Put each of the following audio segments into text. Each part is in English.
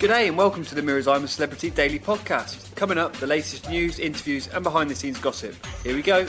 G'day and welcome to the Mirror's I'm a Celebrity Daily Podcast. Coming up, the latest news, interviews, and behind the scenes gossip. Here we go.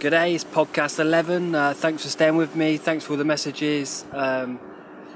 G'day, it's podcast 11. Uh, thanks for staying with me. Thanks for all the messages. Um,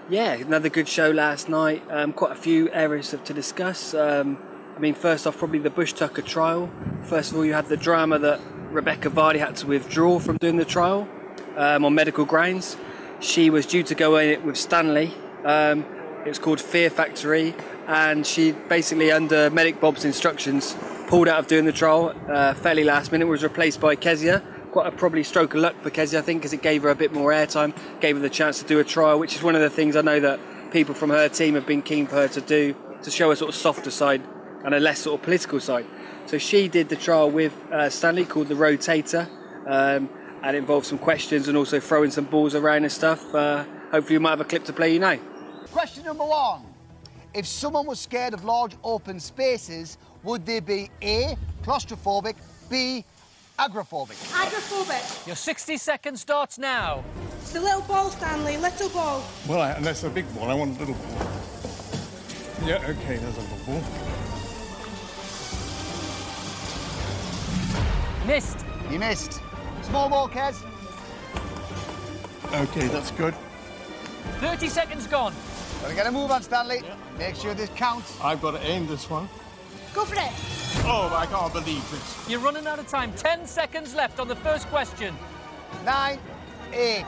yeah, another good show last night. Um, quite a few areas to discuss. Um, I mean, first off, probably the Bush Tucker trial. First of all, you had the drama that Rebekah Vardy had to withdraw from doing the trial um, on medical grounds. She was due to go in it with Stanley. Um, it was called Fear Factory, and she basically, under Medic Bob's instructions, pulled out of doing the trial uh, fairly last minute. Was replaced by Kezia. Quite a probably stroke of luck for Kezia, I think, because it gave her a bit more airtime, gave her the chance to do a trial, which is one of the things I know that people from her team have been keen for her to do to show a sort of softer side and a less sort of political side. So she did the trial with uh, Stanley called the Rotator. Um, and it involved some questions and also throwing some balls around and stuff. Uh, hopefully, you might have a clip to play you now. Question number one. If someone was scared of large open spaces, would they be A, claustrophobic, B, agoraphobic? Agoraphobic. Your 60 seconds starts now. It's a little ball, Stanley, little ball. Well, I, unless a big ball, I want a little ball. Yeah, okay, there's a little ball. Missed. You missed. Small ball, Kez. Okay, that's good. 30 seconds gone. Gotta get a move on, Stanley. Make sure this counts. I've got to aim this one. Go for it. Oh, I can't believe this. You're running out of time. 10 seconds left on the first question. Nine, eight,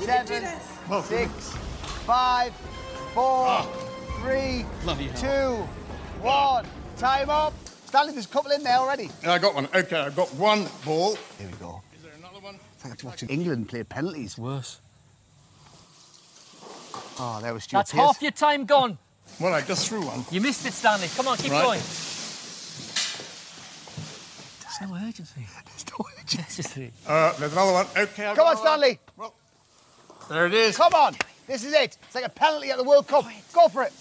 You can do seven, this. Well, six, five, four, Ah. three, Bloody hell. two, one. Time up. Stanley, there's a couple in there already. I got one. Okay, I've got one ball. Here we go. Is there another one? It's like watching England play penalties. Worse. Oh, there was Stuart That's Pearce. half your time gone. Well, I just threw one. You missed it, Stanley. Come on, keep Right. going. There's no urgency. There's no urgency. Uh, there's another one. Okay, I've Come got on, another one. Stanley. Well, there it is. Come on. This is it. It's like a penalty at the World Cup. Go for it.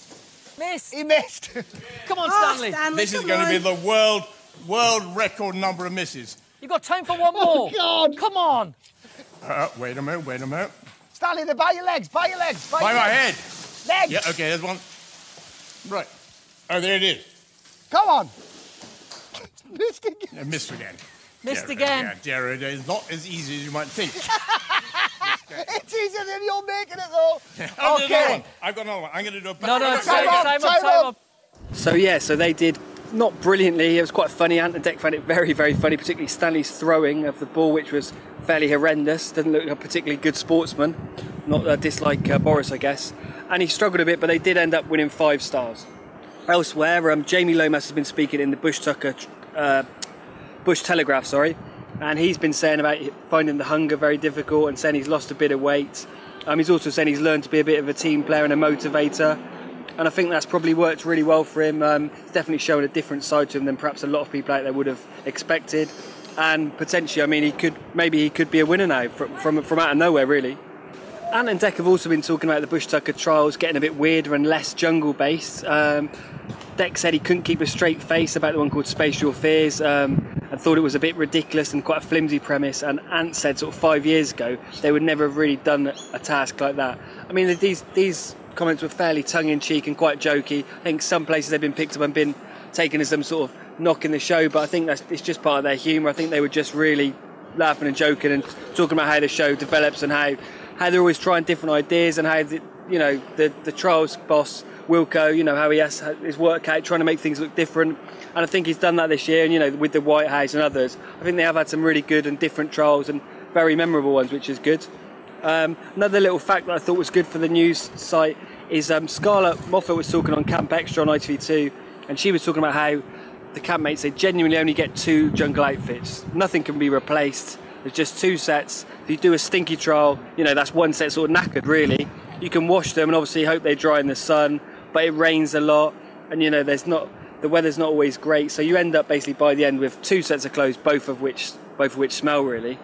Missed. He missed. Come on, Oh, Stanley. Stanley, This is come going to be the world world record number of misses. You've got time for one more. Oh, God. Come on. Uh, wait a minute, wait a minute. Stanley, they're by your legs. By your legs. By, By your my legs. head. Legs. Yeah, okay, there's one. Right. Oh, there it is. Come on. Missed again. I missed again. Missed Jared, again. Yeah, Jared, it's not as easy as you might think. It's easier than you're making it, though. Oh, there's okay. one. I've got another one. I'm going to do a No, no, Time time, up, time up, time time up. up. So yeah, so they did not brilliantly. It was quite funny. Ant and Dec found it very, very funny, particularly Stanley's throwing of the ball, which was fairly horrendous. Doesn't look like a particularly good sportsman. Not a dislike uh, Boris, I guess. And he struggled a bit, but they did end up winning five stars. Elsewhere, um, Jamie Lomas has been speaking in the Bush Tucker, uh, Bush Telegraph, sorry, and he's been saying about finding the hunger very difficult and saying he's lost a bit of weight. Um, he's also saying he's learned to be a bit of a team player and a motivator, and I think that's probably worked really well for him. Um, it's definitely shown a different side to him than perhaps a lot of people out there would have expected, and potentially, I mean, he could maybe he could be a winner now from from, from out of nowhere, really. Ant and Dec have also been talking about the Bush Tucker trials getting a bit weirder and less jungle based. Um, Dec said he couldn't keep a straight face about the one called Spatial Fears um, and thought it was a bit ridiculous and quite a flimsy premise. And Ant said sort of five years ago they would never have really done a task like that. I mean, these these comments were fairly tongue in cheek and quite jokey. I think some places they've been picked up and been taken as some sort of knock in the show, but I think that's it's just part of their humour. I think they were just really laughing and joking and talking about how the show develops and how how they're always trying different ideas and how the, you know the the trials boss Wilco, you know how he has his work out trying to make things look different, and I think he's done that this year. And you know with the White House and others, I think they have had some really good and different trials and very memorable ones, which is good. Um, another little fact that I thought was good for the news site is um, Scarlett Moffatt was talking on Camp Extra on ITV2, and she was talking about how the campmates they genuinely only get two jungle outfits. Nothing can be replaced. There's just two sets. If you do a stinky trial, you know that's one set sort of knackered really. you can wash them and obviously hope they dry in the sun, but it rains a lot, and you know there's not the weather's not always great, so you end up basically by the end with two sets of clothes, both of which both of which smell really.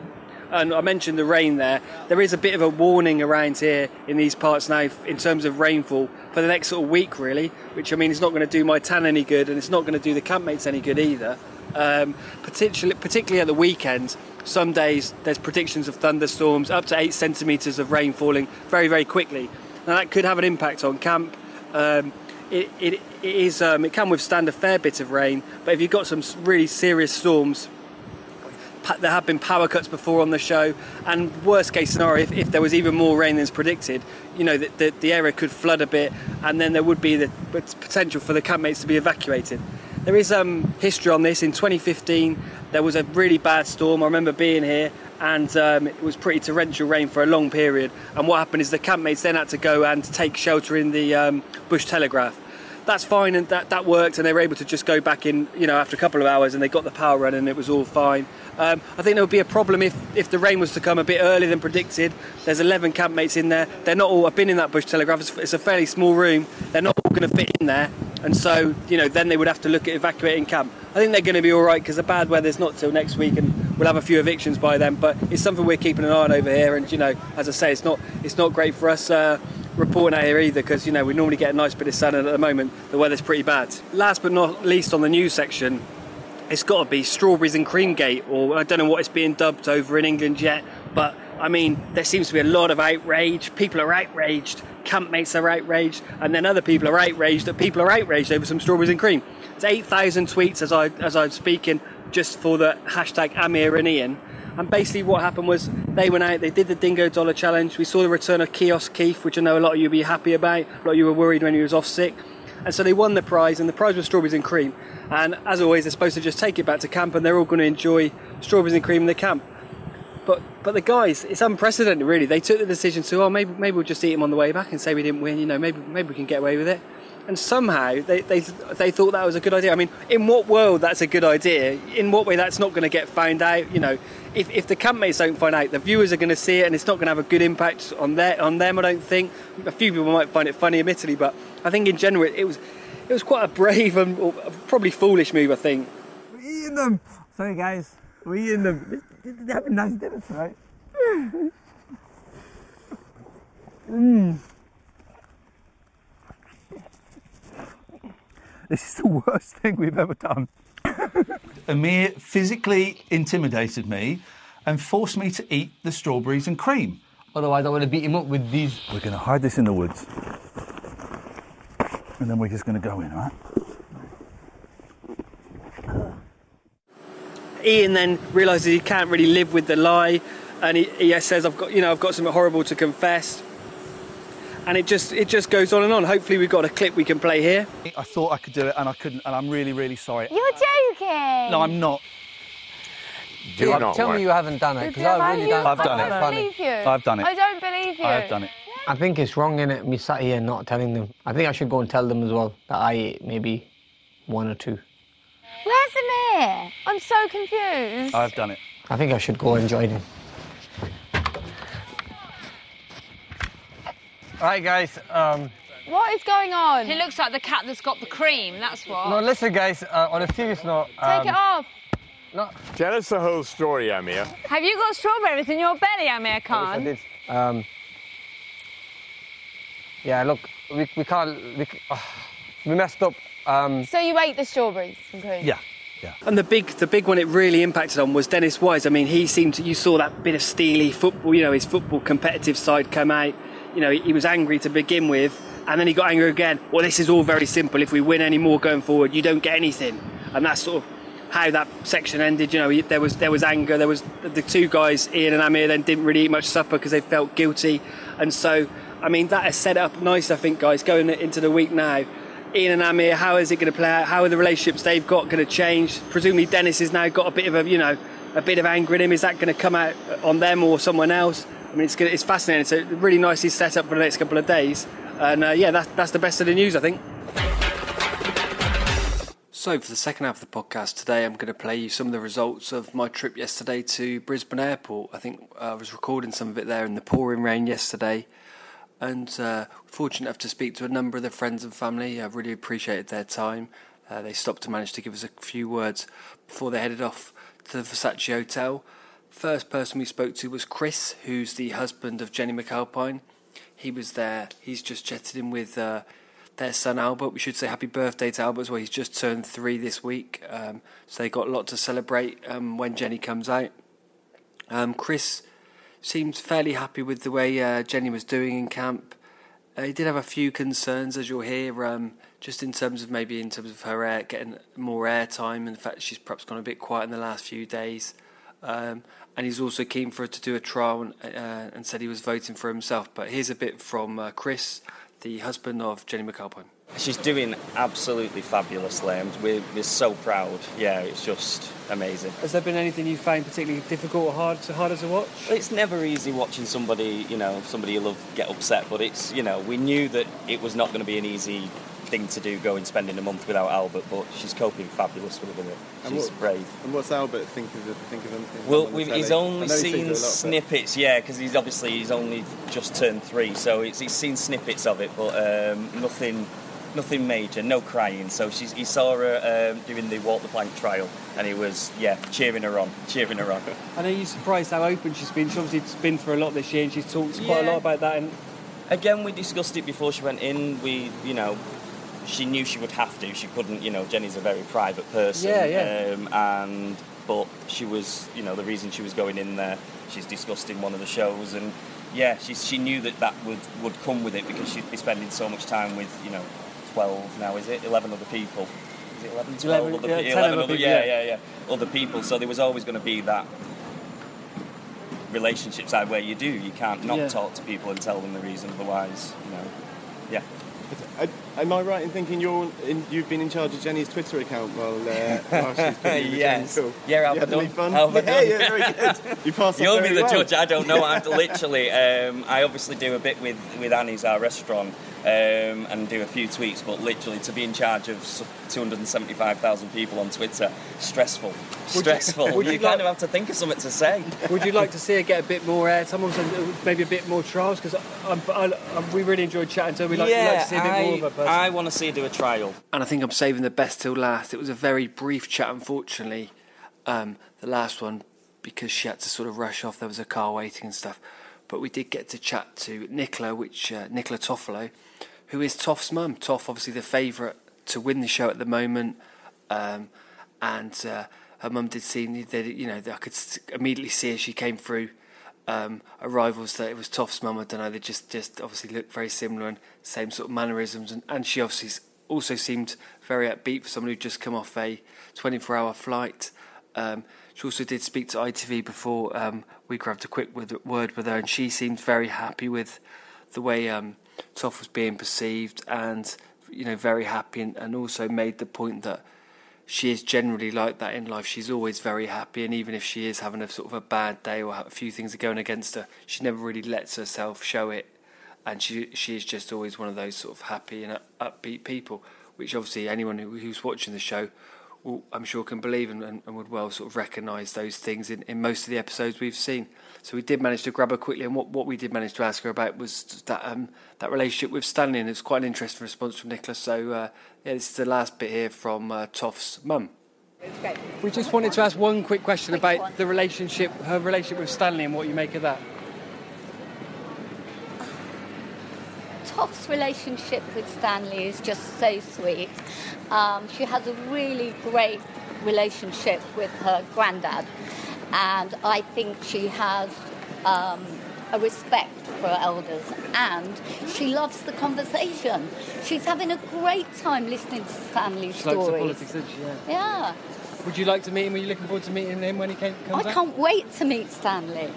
And I mentioned the rain there. There is a bit of a warning around here in these parts now in terms of rainfall for the next sort of week, really. Which I mean, is not going to do my tan any good, and it's not going to do the campmates any good either. Um, particularly, particularly at the weekend, some days there's predictions of thunderstorms, up to eight centimeters of rain falling very, very quickly. Now that could have an impact on camp. Um, it, it, it is um, it can withstand a fair bit of rain, but if you've got some really serious storms, there have been power cuts before on the show, and worst case scenario, if, if there was even more rain than's predicted, you know the, the, the area could flood a bit, and then there would be the potential for the campmates to be evacuated. There is um, history on this. In 2015, there was a really bad storm. I remember being here, and um, it was pretty torrential rain for a long period. And what happened is the campmates then had to go and take shelter in the um, Bush Telegraph. That's fine, and that, that worked, and they were able to just go back in, you know, after a couple of hours, and they got the power running, and it was all fine. Um, I think there would be a problem if, if the rain was to come a bit earlier than predicted. There's 11 campmates in there. They're not all. I've been in that Bush Telegraph. It's, it's a fairly small room. They're not all going to fit in there, and so you know, then they would have to look at evacuating camp. I think they're going to be all right because the bad weather's not till next week, and we'll have a few evictions by then. But it's something we're keeping an eye on over here, and you know, as I say, it's not it's not great for us. Uh, reporting out here either because you know we normally get a nice bit of sun and at the moment. The weather's pretty bad. Last but not least on the news section it's got to be strawberries and cream gate or i don't know what it's being dubbed over in england yet but i mean there seems to be a lot of outrage. People are outraged. Campmates are outraged. And then other people are outraged that people are outraged over some strawberries and cream. It's 8000 tweets as i as i'm speaking just for the hashtag amir and ian and basically, what happened was they went out, they did the Dingo Dollar Challenge. We saw the return of Kiosk Keith, which I know a lot of you will be happy about. A lot of you were worried when he was off sick. And so they won the prize, and the prize was strawberries and cream. And as always, they're supposed to just take it back to camp, and they're all going to enjoy strawberries and cream in the camp. But but the guys, it's unprecedented, really. They took the decision to, oh, maybe maybe we'll just eat them on the way back and say we didn't win. You know, maybe maybe we can get away with it and somehow they, they, they thought that was a good idea. I mean, in what world that's a good idea? In what way that's not going to get found out? You know, if, if the campmates don't find out, the viewers are going to see it, and it's not going to have a good impact on their on them. I don't think. A few people might find it funny, admittedly, but I think in general it was it was quite a brave and probably foolish move. I think. We're eating them. Sorry, guys. We're eating them. They have a nice dinner tonight. Mmm. This is the worst thing we've ever done. Amir physically intimidated me and forced me to eat the strawberries and cream. Otherwise, I would have beat him up with these. We're going to hide this in the woods. And then we're just going to go in, all right? Iain then realises he can't really live with the lie, and he, he says, "I've got, you know, I've got something horrible to confess." And it just it just goes on and on. Hopefully, we've got a clip we can play here. I thought I could do it, and I couldn't, and I'm really, really sorry. You're joking. No, I'm not. Do You not tell me you haven't done it because I really you? don't. I've done I it. don't believe you. I've done it. I don't believe you. I have done it. I think it's wrong in it. Me sat here not telling them. I think I should go and tell them as well that I ate maybe one or two. Where's Amir? I'm so confused. I've done it. I think I should go and join him. All right, guys. Um, What is going on? He looks like the cat that's got the cream, that's what. no, listen, guys. Uh, on a serious note, Take it off. No, Tell us the whole story, Amir. Have you got strawberries in your belly, Amir Khan? I Khan? did. Um, yeah, look, we, we can't. We, uh, we messed up. Um, So you ate the strawberries and cream? Yeah. Yeah. And the big, the big one it really impacted on was Dennis Wise. I mean, he seemed to, you saw that bit of steely football, you know, his football competitive side come out. You know, he, was angry to begin with, and then he got angry again. Well, this is all very simple. If we win any more going forward, you don't get anything. And that's sort of how that section ended. You know, there was there was anger. There was the two guys, Iain and Amir, then didn't really eat much supper because they felt guilty. And so, I mean, that has set up nice, I think, guys, going into the week now. Iain and Amir, how is it going to play out? How are the relationships they've got going to change? Presumably, Dennis has now got a bit of a, you know, a bit of anger in him. Is that going to come out on them or someone else? I mean, it's gonna, it's fascinating. It's a really nicely set up for the next couple of days. And uh, yeah, that's, that's the best of the news, I think. So, for the second half of the podcast today, I'm going to play you some of the results of my trip yesterday to Brisbane Airport. I think uh, I was recording some of it there in the pouring rain yesterday. and uh, fortunate enough to speak to a number of the friends and family. I really appreciated their time. Uh, they stopped to manage to give us a few words before they headed off to the Versace Hotel. First person we spoke to was Chris, who's the husband of Jennie McAlpine. He was there. He's just chatted in with uh, their son Albert. We should say happy birthday to Albert as well. He's just turned three this week, um, so they got a lot to celebrate um, when Jennie comes out. Um, Chris seemed fairly happy with the way uh, Jennie was doing in camp. Uh, he did have a few concerns, as you'll hear, um, just in terms of maybe in terms of her air getting more airtime and the fact that she's perhaps gone a bit quiet in the last few days. Um, and he's also keen for her to do a trial and, uh, and said he was voting for himself. But here's a bit from uh, Chris, the husband of Jennie McAlpine. She's doing absolutely fabulously, and we're, we're so proud. Yeah, it's just amazing. Has there been anything you find particularly difficult or hard to, harder to watch? It's never easy watching somebody, you know, somebody you love get upset, but it's, you know, we knew that it was not going to be an easy thing to do going spending a month without Albert, but she's coping fabulous with it. And She's what- brave. And what's Albert think of think of him? Well, on we've, he's only know he seen it a lot, but- snippets, yeah, because he's obviously he's only just turned three, so it's, he's seen snippets of it, but um, nothing, nothing major, no crying. So she's, he saw her um, doing the walk the plank trial, and he was yeah cheering her on, cheering her on. I know you're surprised how open she's been. She's obviously been through a lot this year and she's talked quite a lot about that. And Again, we discussed it before she went in. We, you know, she knew she would have to. She couldn't, you know. Jennie's a very private person. Yeah, yeah. Um, and but she was, you know, the reason she was going in there. She's discussed in one of the shows, and yeah, she she knew that that would would come with it because she'd be spending so much time with, you know, twelve now is it eleven other people. Is it 11, 12 11, other, yeah, pe- 11 other other, people, yeah, yeah. yeah, yeah, other people. So there was always going to be that relationship side where you do, you can't not Yeah. talk to people and tell them the reason. Otherwise, you know, yeah. Am I right in thinking you're in, you've been in charge of Jennie's Twitter account while, uh, while she's been Yes. Jennie Yeah, You Albert had any fun? Albert yeah, yeah, very good. You passed You'll be the well. judge. I don't know. I'm literally. Um, I obviously do a bit with with Annie's our restaurant um, and do a few tweets, but literally to be in charge of 275,000 people on Twitter, stressful. you- stressful. would you, you kind like- of have to think of something to say. would you like to see her get a bit more airtime, also maybe a bit more trials? Because I'm, I, I, we really enjoyed chatting to her. We like, we yeah, like to see a bit I, more of her. Personally. I want to see her do a trial. and I think I'm saving the best till last. It was a very brief chat, unfortunately, um, the last one, because she had to sort of rush off. There was a car waiting and stuff. But we did get to chat to Nicola, which uh, Nicola Toffolo, who is Toff's mum. Toff, obviously the favourite to win the show at the moment, um, and uh, her mum did seem that you know I could immediately see as she came through um, arrivals that it was Toff's mum. I don't know. They just just obviously looked very similar and same sort of mannerisms, and, and she obviously also seemed very upbeat for someone who'd just come off a 24-hour flight. Um, she also did speak to ITV before um, we grabbed a quick with, word with her, and she seemed very happy with the way um, Toff was being perceived, and you know very happy, and, and also made the point that she is generally like that in life. She's always very happy, and even if she is having a sort of a bad day or a few things are going against her, she never really lets herself show it. And she she is just always one of those sort of happy and upbeat people, which obviously anyone who, who's watching the show, I'm sure, can believe and, and, and would well sort of recognise those things in, in most of the episodes we've seen. So we did manage to grab her quickly, and what, what we did manage to ask her about was that um, that relationship with Stanley, and it's quite an interesting response from Nicholas. So uh, yeah, this is the last bit here from uh, Toff's mum. We just wanted to ask one quick question about the relationship, her relationship with Stanley, and what you make of that. Toff's relationship with Stanley is just so sweet. Um, she has a really great relationship with her granddad, and I think she has um, a respect for elders, and she loves the conversation. She's having a great time listening to Stanley's She stories. politics? Yeah. Yeah, Would you like to meet him? Are you looking forward to meeting him when he came, comes I can't wait to meet Stanley.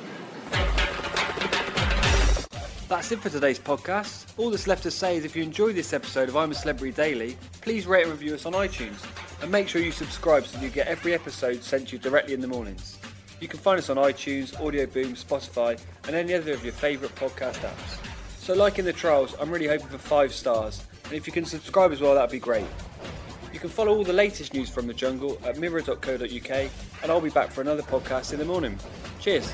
That's it for today's podcast. All that's left to say is if you enjoyed this episode of I'm a Celebrity Daily, please rate and review us on iTunes. And make sure you subscribe so you get every episode sent to you directly in the mornings. You can find us on iTunes, Audioboom, Spotify, and any other of your favourite podcast apps. So, like in the trials, I'm really hoping for five stars. And if you can subscribe as well, that'd be great. You can follow all the latest news from the jungle at mirror.co.uk, and I'll be back for another podcast in the morning. Cheers.